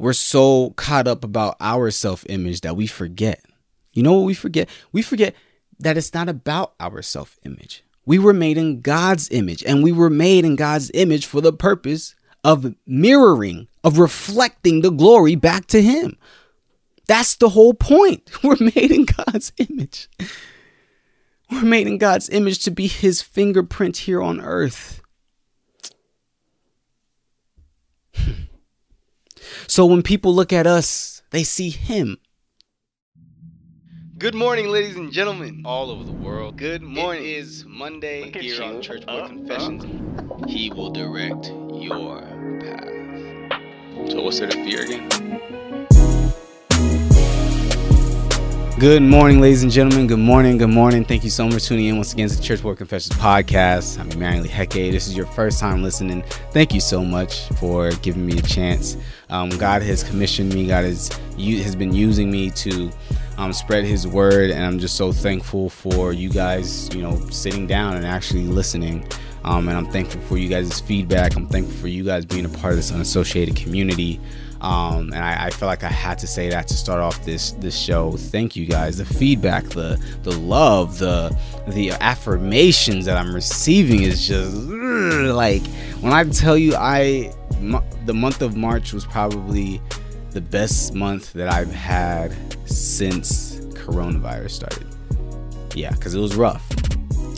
we're so caught up about our self image that we forget. You know what we forget? We forget that it's not about our self image. We were made in God's image, and we were made in God's image for the purpose of mirroring, of reflecting the glory back to Him. That's the whole point. We're made in God's image. We're made in God's image to be His fingerprint here on earth. So when people look at us, they see Him. Good morning, ladies and gentlemen, all over the world. Good morning. It is Monday here you. on Church Boy uh, Confessions. Uh. He will direct your path. So, what's there to fear again? Good morning, ladies and gentlemen. Good morning. Good morning. Thank you so much for tuning in once again to the Church Boy Confessions podcast. I'm Emmanuel Heke. This is your first time listening. Thank you so much for giving me a chance. Um, God has commissioned me. God has has been using me to um, spread His word, and I'm just so thankful for you guys. You know, sitting down and actually listening. Um, and I'm thankful for you guys' feedback. I'm thankful for you guys being a part of this unassociated community. Um, and I, I feel like I had to say that to start off this this show. Thank you guys. The feedback, the the love, the the affirmations that I'm receiving is just like when I tell you I the month of March was probably the best month that I've had since coronavirus started. Yeah, because it was rough.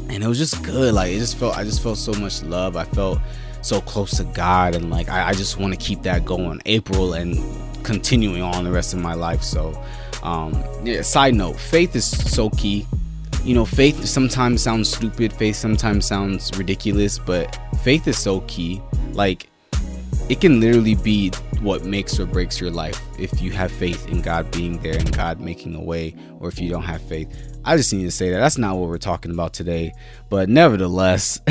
And it was just good. Like it just felt I just felt so much love. I felt so close to God, and like I, I just want to keep that going. April and continuing on the rest of my life. So, um, yeah. Side note: faith is so key. You know, faith sometimes sounds stupid. Faith sometimes sounds ridiculous, but faith is so key. Like it can literally be what makes or breaks your life if you have faith in God being there and God making a way, or if you don't have faith. I just need to say that that's not what we're talking about today, but nevertheless.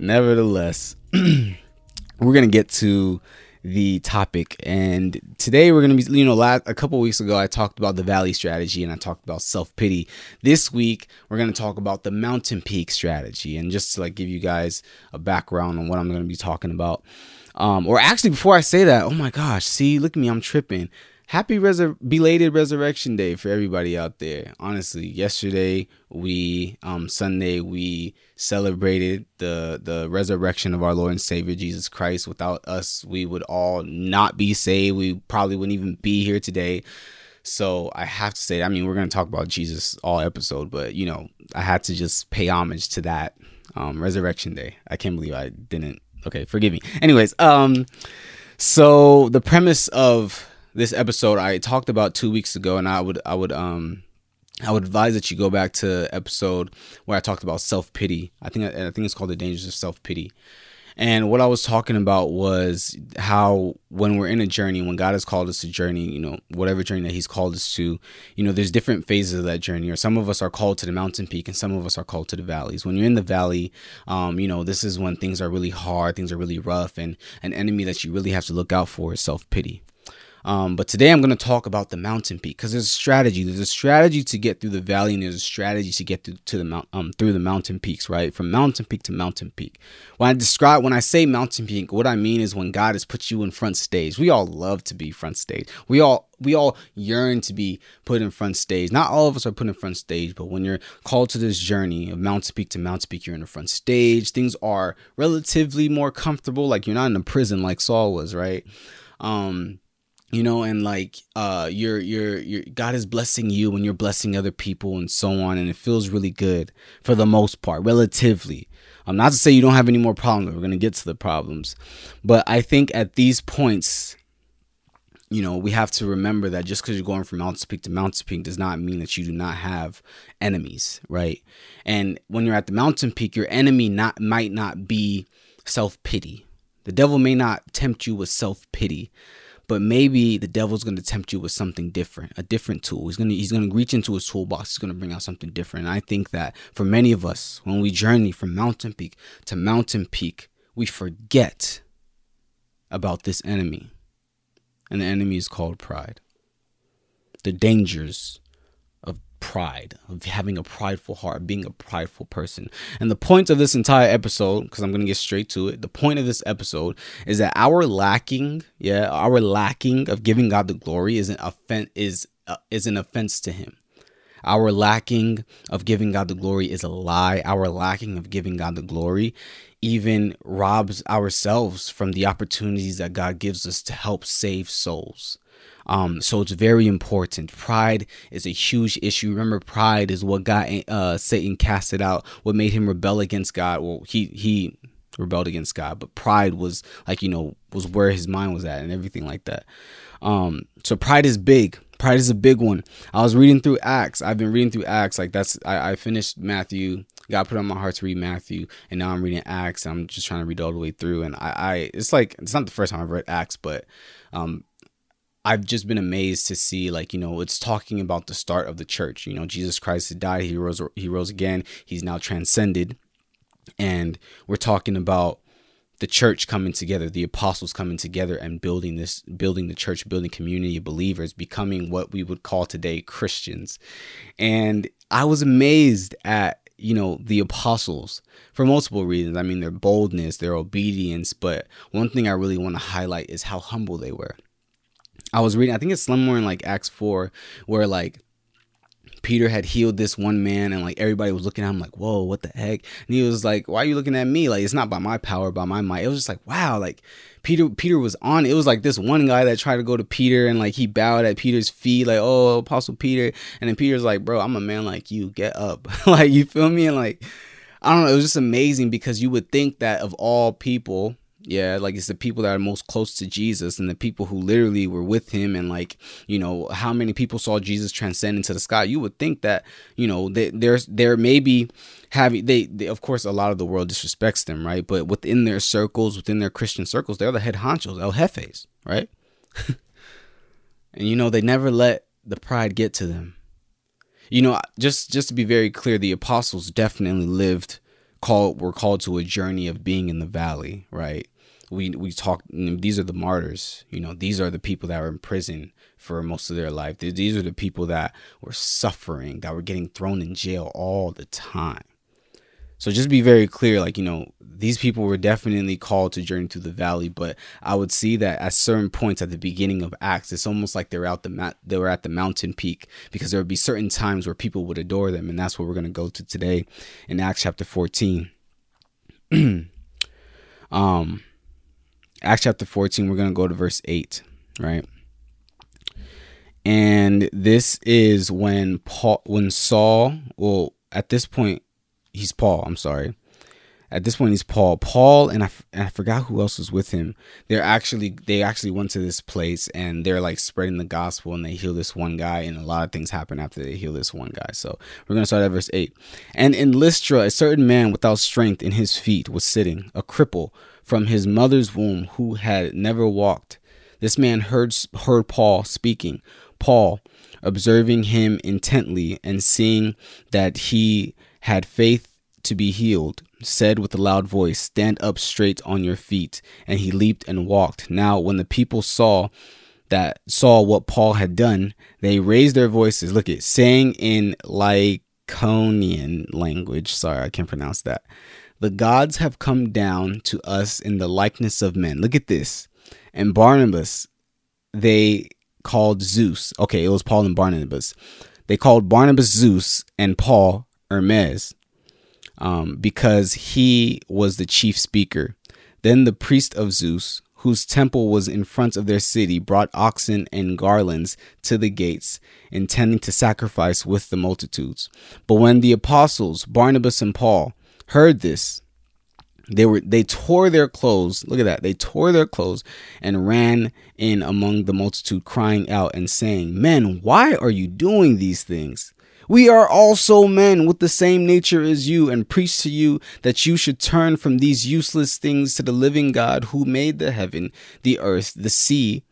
nevertheless, we're gonna get to the topic and today we're to be you know last, a couple weeks ago i talked about the valley strategy and i talked about self-pity. This week we're to talk about the mountain peak strategy and just to like give you guys a background on what i'm to be talking about. Um or actually before i say that oh my gosh see look at me i'm tripping happy resur- belated resurrection day for everybody out there. Honestly yesterday we um sunday we celebrated the the resurrection of our lord and savior jesus christ. Without us we would all not be saved. We probably wouldn't even be here today. So i have to say i mean we're going to talk about jesus all episode but you know i had to just pay homage to that um resurrection day. I can't believe i didn't. Okay forgive me. Anyways um so the premise of this episode I talked about two weeks ago, and I would I would um I would advise that you go back to episode where I talked about self pity. I think I think it's called the dangers of self pity. And what I was talking about was how when we're in a journey, when God has called us to journey, you know, whatever journey that He's called us to, you know, there's different phases of that journey. Or some of us are called to the mountain peak, and some of us are called to the valleys. When you're in the valley, um, you know, this is when things are really hard, things are really rough, and an enemy that you really have to look out for is self pity. Um, but today I'm going to talk about the mountain peak because there's a strategy. There's a strategy to get through the valley, and there's a strategy to get through to the mount um, through the mountain peaks. Right from mountain peak to mountain peak. When I describe when I say mountain peak, what I mean is when God has put you in front stage. We all love to be front stage. We all we all yearn to be put in front stage. Not all of us are put in front stage, but when you're called to this journey of mountain peak to mountain peak, you're in the front stage. Things are relatively more comfortable. Like you're not in a prison like Saul was, right? Um, you know and like uh you're you're you're god is blessing you and you're blessing other people and so on and it feels really good for the most part relatively. I'm not to say you don't have any more problems we're to get to the problems but i think at these points you know we have to remember that just because you're going from mountain peak to mountain peak does not mean that you do not have enemies right? And when you're at the mountain peak your enemy not might not be self-pity. The devil may not tempt you with self-pity but maybe the devil's going to tempt you with something different, a different tool. He's going to he's going to reach into his toolbox. He's going to bring out something different. And I think that for many of us, when we journey from mountain peak to mountain peak, we forget about this enemy. And the enemy is called pride. The dangers pride, of having a prideful heart, being a prideful person. And the point of this entire episode, because I'm going to get straight to it, the point of this episode is that our lacking, yeah, our lacking of giving God the glory is an offense is uh, is an offense to him. Our lacking of giving God the glory is a lie. Our lacking of giving God the glory even robs ourselves from the opportunities that God gives us to help save souls. Um, so it's very important. Pride is a huge issue. Remember, pride is what got uh, Satan casted out, what made him rebel against God. Well, he he rebelled against God, but pride was like you know was where his mind was at and everything like that. Um, so pride is big. Pride is a big one. I was reading through Acts. I've been reading through Acts. Like that's I, I finished Matthew. God put on my heart to read Matthew, and now I'm reading Acts. I'm just trying to read all the way through, and I, I it's like it's not the first time I've read Acts, but um, I've just been amazed to see like you know it's talking about the start of the church. You know Jesus Christ had died, he rose he rose again. He's now transcended, and we're talking about the church coming together, the apostles coming together and building this building the church, building community of believers, becoming what we would call today Christians. And I was amazed at you know the apostles for multiple reasons i mean their boldness their obedience but one thing i really want to highlight is how humble they were I was reading, I think it's somewhere in like Acts 4, where like Peter had healed this one man and like everybody was looking at him like, whoa, what the heck? And he was like, why are you looking at me? Like, it's not by my power, by my might. It was just like, wow, like Peter, Peter was on. It was like this one guy that tried to go to Peter and like he bowed at Peter's feet, like, oh, Apostle Peter. And then Peter's like, bro, I'm a man like you. Get up. like, you feel me? And like, I don't know. It was just amazing because you would think that of all people, yeah, like it's the people that are most close to Jesus and the people who literally were with him and like, you know, how many people saw Jesus transcend into the sky. You would think that, you know, they, there's there may be having they, they of course a lot of the world disrespects them, right? But within their circles, within their Christian circles, they're the head honchos, el jefes, right? and you know, they never let the pride get to them. You know, just just to be very clear, the apostles definitely lived called were called to a journey of being in the valley, right? We we talk these are the martyrs you know these are the people that were in prison for most of their life. These are the people that were suffering that were getting thrown in jail all the time. So just be very clear like you know these people were definitely called to journey through the valley but i would see that at certain points at the beginning of acts it's almost like they're out the ma- they were at the mountain peak because there would be certain times where people would adore them and that's what we're going to go to today in acts chapter 14 um Acts chapter 14, we're going to go to verse 8, right? And this is when Paul when Saul, well, at this point he's Paul, I'm sorry. At this point he's Paul. Paul and I, and I forgot who else was with him. They're actually they actually went to this place and they're like spreading the gospel and they heal this one guy and a lot of things happen after they heal this one guy. So we're going to start at verse 8. And in Lystra a certain man without strength in his feet was sitting, a cripple from his mother's womb who had never walked. This man heard, heard Paul speaking. Paul, observing him intently and seeing that he had faith to be healed, said with a loud voice, Stand up straight on your feet. And he leaped and walked. Now, when the people saw that saw what Paul had done, they raised their voices. Look at saying in Lycaonian language. Sorry, I can't pronounce that. The gods have come down to us in the likeness of men. Look at this. And Barnabas, they called Zeus. Okay, it was Paul and Barnabas. They called Barnabas Zeus and Paul Hermes um, because he was the chief speaker. Then the priest of Zeus, whose temple was in front of their city, brought oxen and garlands to the gates, intending to sacrifice with the multitudes. But when the apostles, Barnabas and Paul, heard this, they were they tore their clothes. Look at that. They tore their clothes and ran in among the multitude crying out and saying, "Men, why are you doing these things? We are also men with the same nature as you and preach to you that you should turn from these useless things to the living God who made the heaven, the earth, the sea,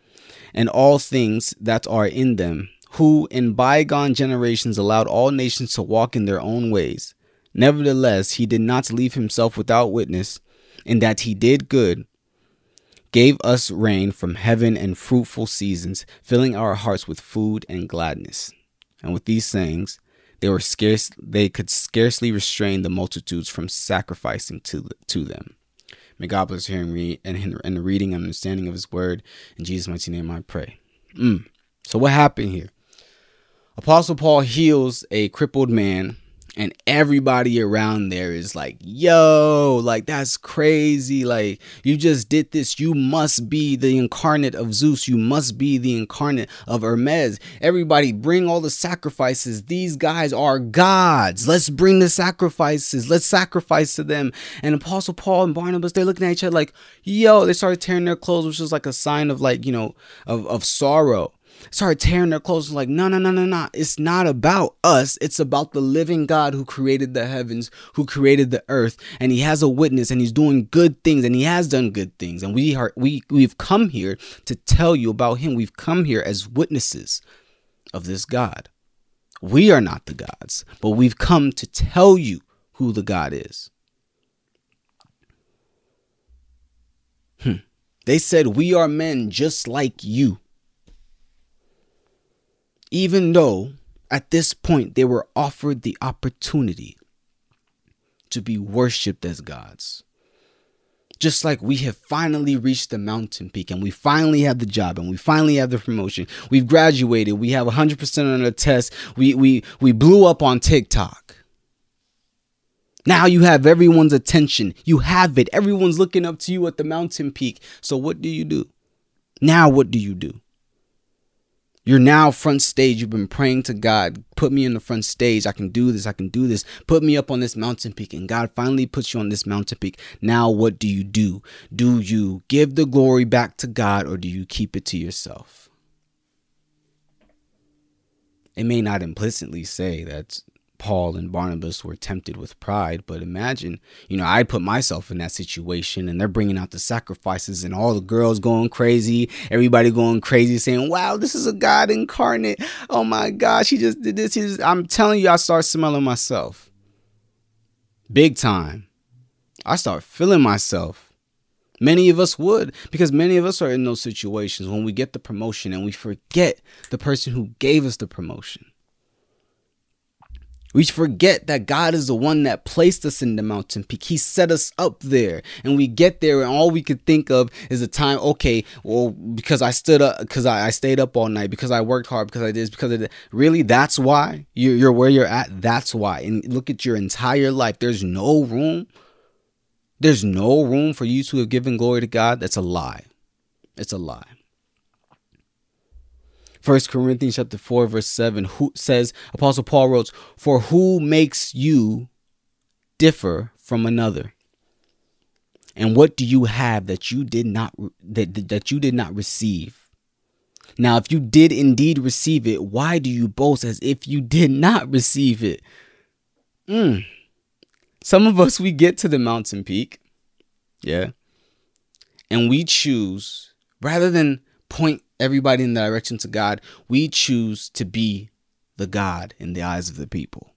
and all things that are in them, who in bygone generations allowed all nations to walk in their own ways." Nevertheless, he did not leave himself without witness, in that he did good, gave us rain from heaven and fruitful seasons, filling our hearts with food and gladness. And with these sayings, they were scarce they could scarcely restrain the multitudes from sacrificing to to them. May God bless hearing me and in the reading and understanding of His Word. In Jesus' mighty name, I pray. Mm. So what happened here? Apostle Paul heals a crippled man and everybody around there is like, yo, like that's crazy. Like, you just did this. You must be the incarnate of Zeus. You must be the incarnate of Hermes. Everybody, bring all the sacrifices. These guys are gods. Let's bring the sacrifices. Let's sacrifice to them. And Apostle Paul and Barnabas, they're looking at each other like, yo, they started tearing their clothes, which was like a sign of like, you know, of, of sorrow started tearing their clothes like no no no no no it's not about us. It's about the living god who created the heavens who created the earth and he has a witness and he's doing good things and he has done good things and we are we we've come here to tell you about him. We've come here as witnesses of this god. We are not the gods but we've come to tell you who the god is. Hmm. they said we are men just like you even though at this point they were offered the opportunity to be worshiped as gods. Just like we have finally reached the mountain peak and we finally have the job and we finally have the promotion. We've graduated. We have 100% on the test. We, we, we blew up on TikTok. Now you have everyone's attention. You have it. Everyone's looking up to you at the mountain peak. So what do you do? Now what do you do? You're now front stage. You've been praying to God, put me in the front stage. I can do this. I can do this. Put me up on this mountain peak. And God finally puts you on this mountain peak. Now, what do you do? Do you give the glory back to God or do you keep it to yourself? It may not implicitly say that Paul and Barnabas were tempted with pride. But imagine, you know, I put myself in that situation and they're bringing out the sacrifices and all the girls going crazy, everybody going crazy saying, wow, this is a God incarnate. Oh my gosh, he just did this. Just, I'm telling you, I start smelling myself. Big time. I start feeling myself. Many of us would, because many of us are in those situations when we get the promotion and we forget the person who gave us the promotion. We forget that God is the one that placed us in the mountain peak. He set us up there. And we get there, and all we could think of is the time, okay, well, because I stood up, because I, I, stayed up all night, because I worked hard, because I did this, because of that. Really, that's why you're, you're where you're at. That's why. And look at your entire life. There's no room. There's no room for you to have given glory to God. That's a lie. It's a lie. First Corinthians chapter 4 verse 7 who says Apostle Paul wrote, "For who makes you differ from another? And what do you have that you did not that, that you did not receive? Now, if you did indeed receive it, why do you boast as if you did not receive it?" Mm. Some of us we get to the mountain peak, yeah, and we choose rather than point everybody in the direction to God, we choose to be the God in the eyes of the people.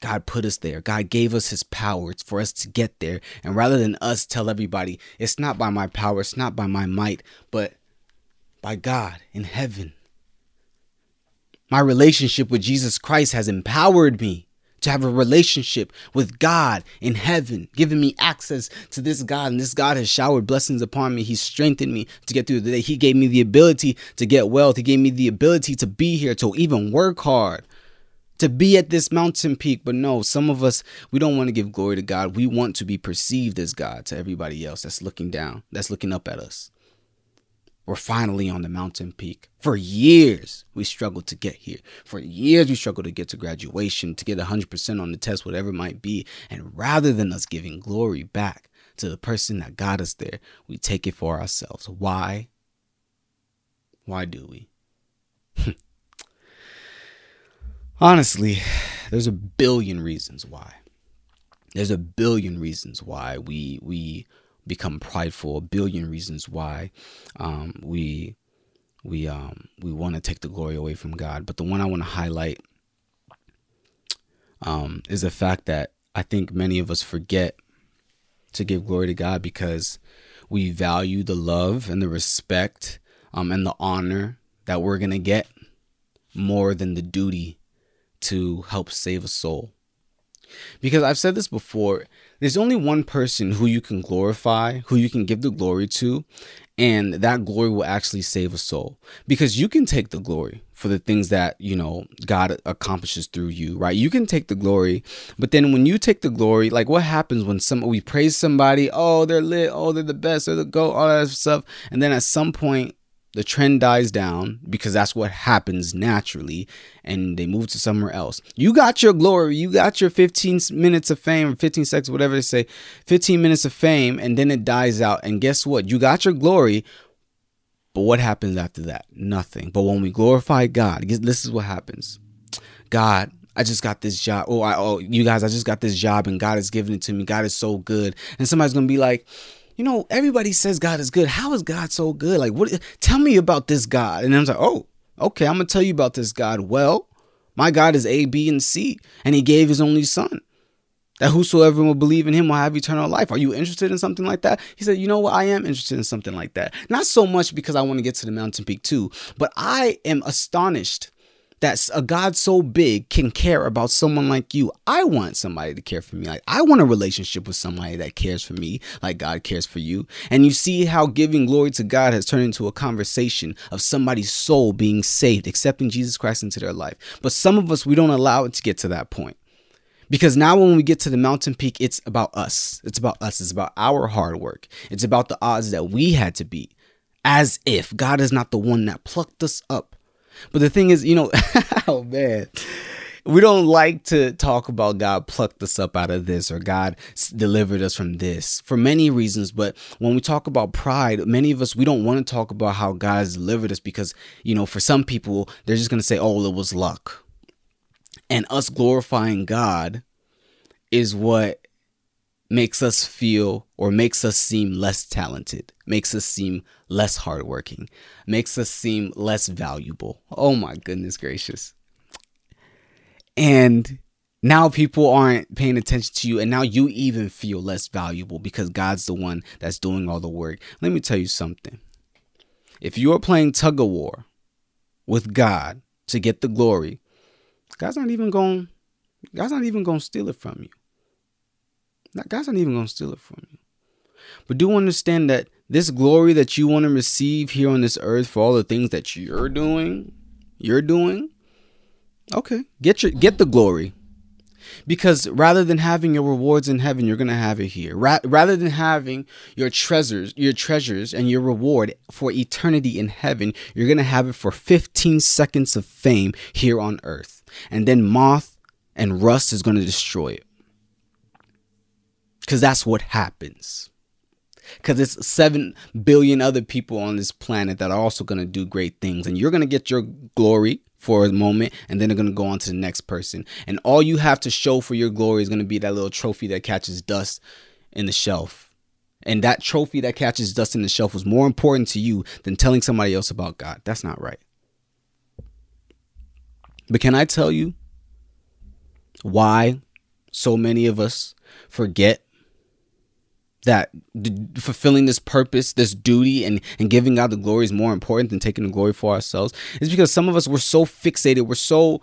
God put us there. God gave us his power for us to get there. And rather than us tell everybody, it's not by my power, it's not by my might, but by God in heaven. My relationship with Jesus Christ has empowered me to have a relationship with God in heaven, giving me access to this God. And this God has showered blessings upon me. He strengthened me to get through the day. He gave me the ability to get wealth. He gave me the ability to be here, to even work hard, to be at this mountain peak. But no, some of us, we don't want to give glory to God. We want to be perceived as God to everybody else that's looking down, that's looking up at us. We're finally on the mountain peak. For years, we struggled to get here. For years, we struggled to get to graduation, to get 100% on the test, whatever it might be. And rather than us giving glory back to the person that got us there, we take it for ourselves. Why? Why do we? Honestly, there's a billion reasons why. There's a billion reasons why we we become prideful. A billion reasons why um, we we um, we want to take the glory away from God. But the one I want to highlight um, is the fact that I think many of us forget to give glory to God because we value the love and the respect um, and the honor that we're gonna get more than the duty to help save a soul. Because I've said this before, there's only one person who you can glorify, who you can give the glory to, and that glory will actually save a soul. Because you can take the glory for the things that, you know, God accomplishes through you, right? You can take the glory, but then when you take the glory, like what happens when some we praise somebody, oh, they're lit, oh, they're the best, they're the go, all that stuff, and then at some point the trend dies down because that's what happens naturally and they move to somewhere else. You got your glory, you got your 15 minutes of fame, 15 seconds, whatever they say, 15 minutes of fame, and then it dies out. And guess what? You got your glory, but what happens after that? Nothing. But when we glorify God, this is what happens. God, I just got this job. Oh, I, oh, you guys, I just got this job and God has given it to me. God is so good. And somebody's going to be like, you know, everybody says God is good. How is God so good? Like, what? Tell me about this God. And I'm like, oh, okay, I'm gonna tell you about this God. Well, my God is A, B, and C, and He gave His only Son. That whosoever will believe in him will have eternal life. Are you interested in something like that? He said, You know what? I am interested in something like that. Not so much because I want to get to the mountain peak too, but I am astonished that a God so big can care about someone like you. I want somebody to care for me. Like I want a relationship with somebody that cares for me, like God cares for you. And you see how giving glory to God has turned into a conversation of somebody's soul being saved, accepting Jesus Christ into their life. But some of us we don't allow it to get to that point. Because now when we get to the mountain peak, it's about us. It's about us. It's about our hard work. It's about the odds that we had to beat. As if God is not the one that plucked us up but the thing is, you know, oh man, we don't like to talk about God plucked us up out of this or God delivered us from this for many reasons. But when we talk about pride, many of us, we don't want to talk about how God has delivered us because, you know, for some people, they're just going to say, oh, it was luck. And us glorifying God is what makes us feel or makes us seem less talented, makes us seem less hardworking, makes us seem less valuable. Oh my goodness gracious. And now people aren't paying attention to you, and now you even feel less valuable because God's the one that's doing all the work. Let me tell you something. If you are playing tug of war with God to get the glory, God's not even going God's not even going to steal it from you. God's not even going to steal it from you. But do understand that this glory that you want to receive here on this earth for all the things that you're doing, you're doing, okay, get your get the glory. Because rather than having your rewards in heaven, you're going to have it here. Ra- rather than having your treasures, your treasures and your reward for eternity in heaven, you're going to have it for 15 seconds of fame here on earth. And then moth and rust is going to destroy it. Because that's what happens. Because it's 7 billion other people on this planet that are also going to do great things. And you're going to get your glory for a moment and then they're going to go on to the next person. And all you have to show for your glory is going to be that little trophy that catches dust in the shelf. And that trophy that catches dust in the shelf was more important to you than telling somebody else about God. That's not right. But can I tell you why so many of us forget that fulfilling this purpose, this duty, and, and giving God the glory is more important than taking the glory for ourselves is because some of us were so fixated, we're so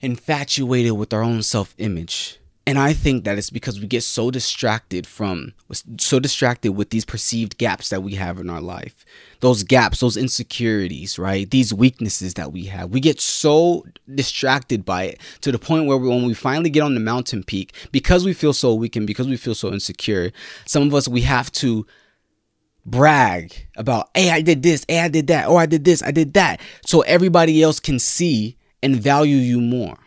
infatuated with our own self image and I think that it's because we get so distracted from, so distracted with these perceived gaps that we have in our life. Those gaps, those insecurities, right? These weaknesses that we have. We get so distracted by it to the point where we, when we finally get on the mountain peak, because we feel so weak and because we feel so insecure, some of us, we have to brag about, hey, I did this, hey, I did that, oh, I did this, I did that. So everybody else can see and value you more.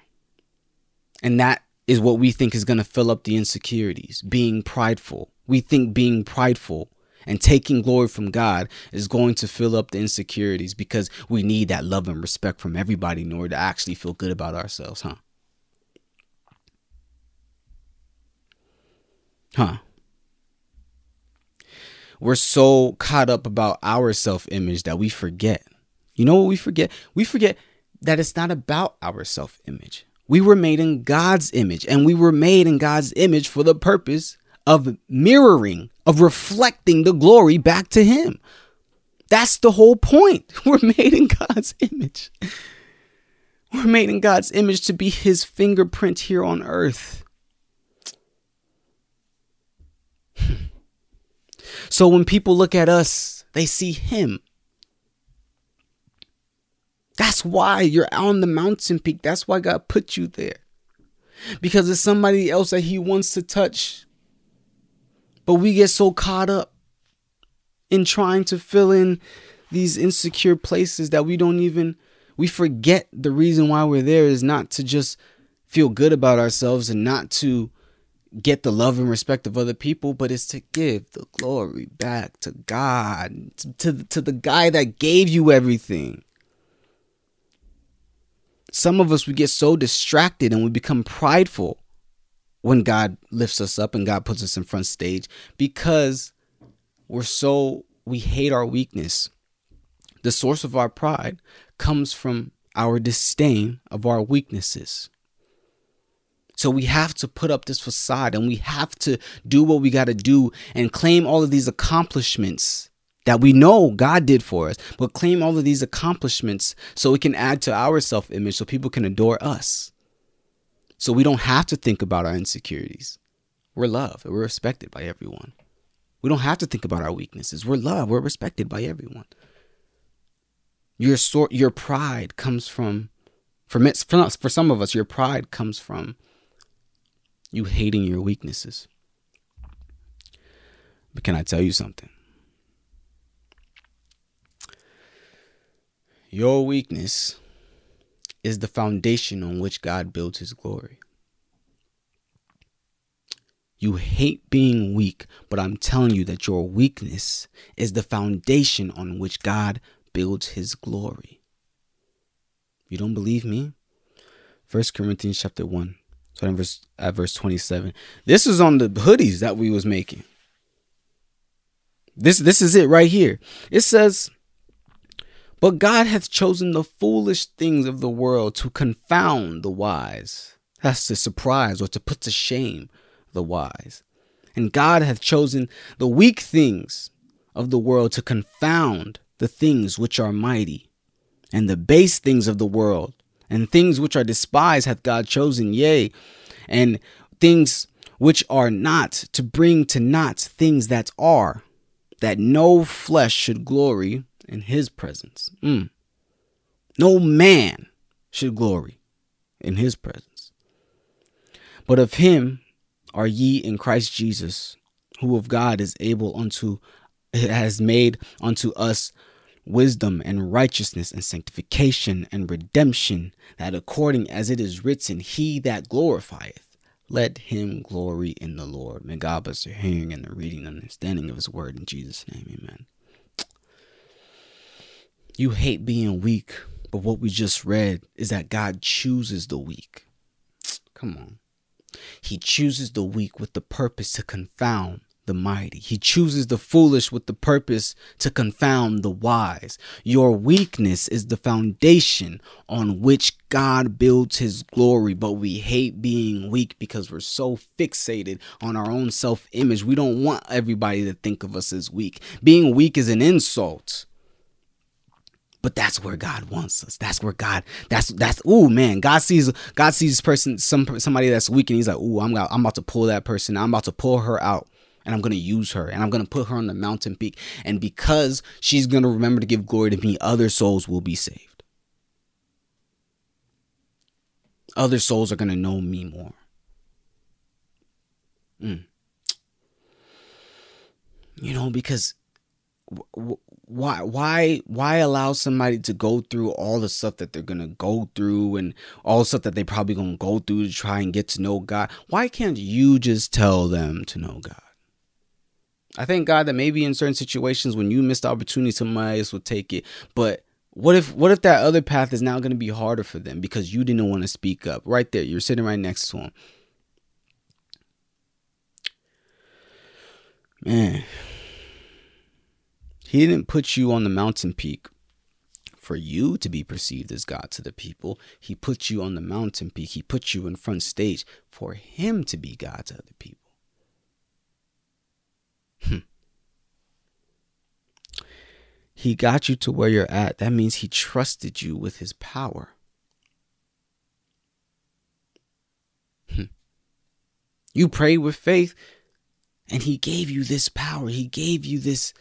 And that is what we think is going to fill up the insecurities, being prideful. We think being prideful and taking glory from God is going to fill up the insecurities because we need that love and respect from everybody in order to actually feel good about ourselves, huh? Huh. We're so caught up about our self image that we forget. You know what we forget? We forget that it's not about our self image. We were made in God's image, and we were made in God's image for the purpose of mirroring, of reflecting the glory back to Him. That's the whole point. We're made in God's image. We're made in God's image to be his fingerprint here on earth. Hmm. so when people look at us, they see him. That's why you're on the mountain peak. That's why God put you there. Because it's somebody else that he wants to touch. But we get so caught up in trying to fill in these insecure places that we don't even we forget the reason why we're there is not to just feel good about ourselves and not to get the love and respect of other people, but it's to give the glory back to God, to, to the guy that gave you everything. Some of us, we get so distracted and we become prideful when God lifts us up and God puts us in front stage because we're so, we hate our weakness. The source of our pride comes from our disdain of our weaknesses. So we have to put up this facade and we have to do what we got to do and claim all of these accomplishments that we know God did for us, but claim all of these accomplishments so we can add to our self image so people can adore us. So we don't have to think about our insecurities. We're loved, we're respected by everyone. We don't have to think about our weaknesses. We're loved, we're respected by everyone. Your sort, your pride comes from, for for some of us, your pride comes from you hating your weaknesses. But can I tell you something? Your weakness is the foundation on which God builds his glory. You hate being weak, but I'm telling you that your weakness is the foundation on which God builds his glory. You don't believe me? First Corinthians chapter 1. So in verse at verse 27. This is on the hoodies that we was making. This this is it right here. It says, But God hath chosen the foolish things of the world to confound the wise. That's to surprise or to put to shame the wise. And God hath chosen the weak things of the world to confound the things which are mighty, and the base things of the world, and things which are despised hath God chosen, yea, and things which are not, to bring to naught things that are, that no flesh should glory in his presence. Mm. No man should glory in his presence. But of him are ye in Christ Jesus, who of God is able unto has made unto us wisdom and righteousness and sanctification and redemption, that according as it is written, He that glorifieth, let him glory in the Lord. May God bless your hearing and the reading and understanding of His word in Jesus' name. Amen. You hate being weak, but what we just read is that God chooses the weak. Come on. He chooses the weak with the purpose to confound the mighty. He chooses the foolish with the purpose to confound the wise. Your weakness is the foundation on which God builds his glory, but we hate being weak because we're so fixated on our own self image. We don't want everybody to think of us as weak. Being weak is an insult. But that's where God wants us. That's where God. That's that's. Oh man, God sees God sees this person some somebody that's weak, and He's like, oh, I'm I'm about to pull that person. I'm about to pull her out and I'm going to use her and I'm going to put her on the mountain peak. And because she's going to remember to give glory to me, other souls will be saved. Other souls are going to know me more. Mm. You know, because why why why allow somebody to go through all the stuff that they're gonna go through and all the stuff that they probably gonna go through to try and get to know God? Why can't you just tell them to know God? I thank God that maybe in certain situations when you missed the opportunity, somebody else will take it. But what if what if that other path is now to be harder for them because you didn't want to speak up? Right there, you're sitting right next to them. Man, he didn't put you on the mountain peak for you to be perceived as God to the people. He put you on the mountain peak. He put you in front stage for him to be God to other people. Hmm. He got you to where you're at. That means he trusted you with his power. Hmm. You prayed with faith, and he gave you this power. He gave you this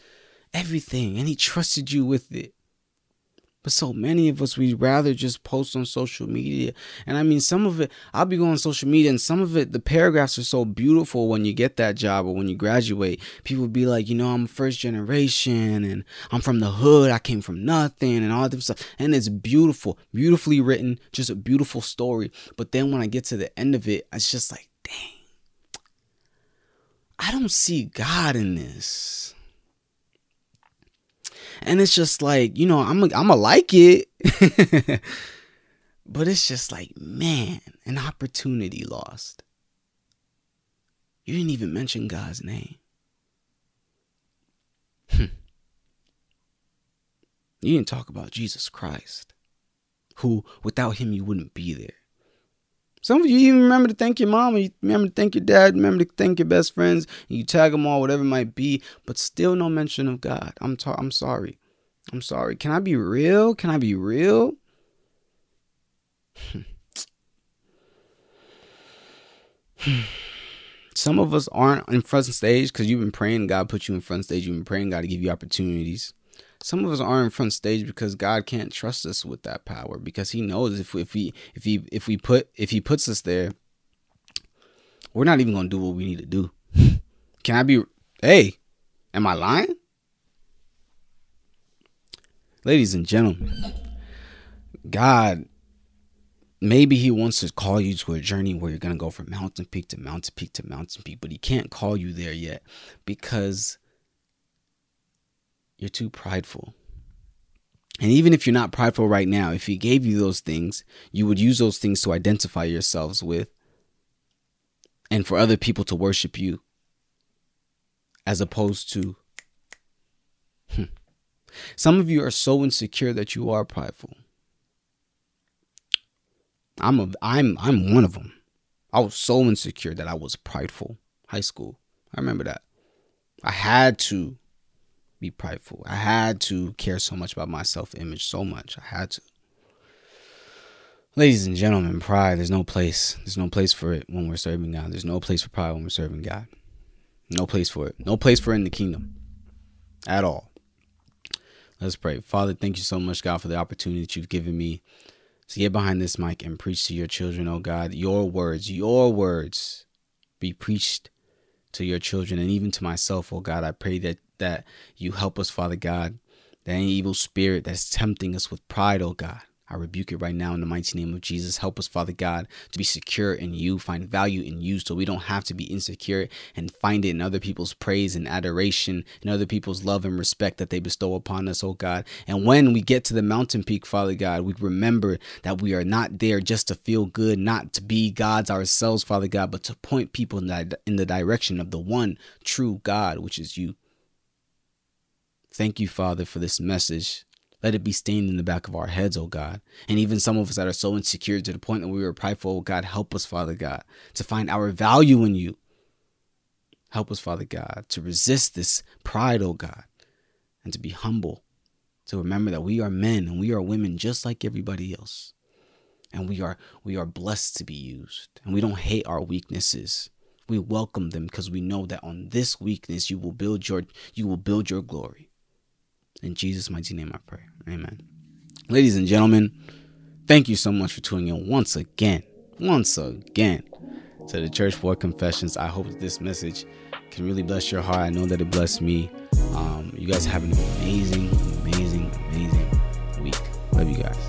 everything, and He trusted you with it. But so many of us, we'd rather just post on social media. And I mean, some of it, I'll be going on social media, and some of it, the paragraphs are so beautiful when you get that job or when you graduate. People be like, you know, I'm first generation and I'm from the hood. I came from nothing and all this stuff. And it's beautiful, beautifully written, just a beautiful story. But then when I get to the end of it, it's just like, dang, I don't see God in this and it's just like you know i'm i'm gonna like it. But it's just like man an opportunity lost. You didn't even mention god's name. You didn't talk about jesus christ who without him you wouldn't be there some of you even remember to thank your mom, you remember to thank your dad, remember to thank your best friends, and you tag them all, whatever it might be, but still no mention of God. I'm ta- I'm sorry. I'm sorry. Can I be real? Can I be real? Hmm. Some of us aren't in front stage because you've been praying God put you in front stage. You've been praying God to give you opportunities. Some of us aren't in front stage because God can't trust us with that power because He knows if if we if he if we put if He puts us there, we're not even gonna do what we need to do. Can I be? Hey, am I lying? Ladies and gentlemen, God, maybe He wants to call you to a journey where you're going to go from mountain peak to mountain peak to mountain peak, but He can't call you there yet because you're too prideful. And even if you're not prideful right now, if He gave you those things, you would use those things to identify yourselves with and for other people to worship you as opposed to hmm, some of you are so insecure that you are prideful. I'm a I'm I'm one of them. I was so insecure that I was prideful. High school. I remember that. I had to be prideful. I had to care so much about my self-image so much. I had to. Ladies and gentlemen, pride, there's no place. There's no place for it when we're serving God. There's no place for pride when we're serving God. No place for it. No place for it in the kingdom. At all. Let's pray. Father, thank you so much, God, for the opportunity that you've given me to get behind this mic and preach to your children, oh God. Your words, your words be preached to your children and even to myself, oh God. I pray that that you help us, Father God, that any evil spirit that's tempting us with pride, oh God, I rebuke it right now in the mighty name of Jesus. Help us, Father God, to be secure in you, find value in you, so we don't have to be insecure and find it in other people's praise and adoration, in other people's love and respect that they bestow upon us, oh God. And when we get to the mountain peak, Father God, we remember that we are not there just to feel good, not to be gods ourselves, Father God, but to point people in the, in the direction of the one true God, which is you. Thank you, Father, for this message let it be stained in the back of our heads, oh God. And even some of us that are so insecure to the point that we were prideful, oh God, help us, Father God, to find our value in you. Help us, Father God, to resist this pride, oh God, and to be humble, to remember that we are men and we are women just like everybody else. And we are we are blessed to be used. And we don't hate our weaknesses. We welcome them because we know that on this weakness you will build your you will build your glory. In Jesus' mighty name I pray. Amen. Ladies and gentlemen, thank you so much for tuning in once again, once again to the Church Boy Confessions. I hope that this message can really bless your heart. I know that it blessed me. Um, you guys have an amazing, amazing, amazing week. Love you guys.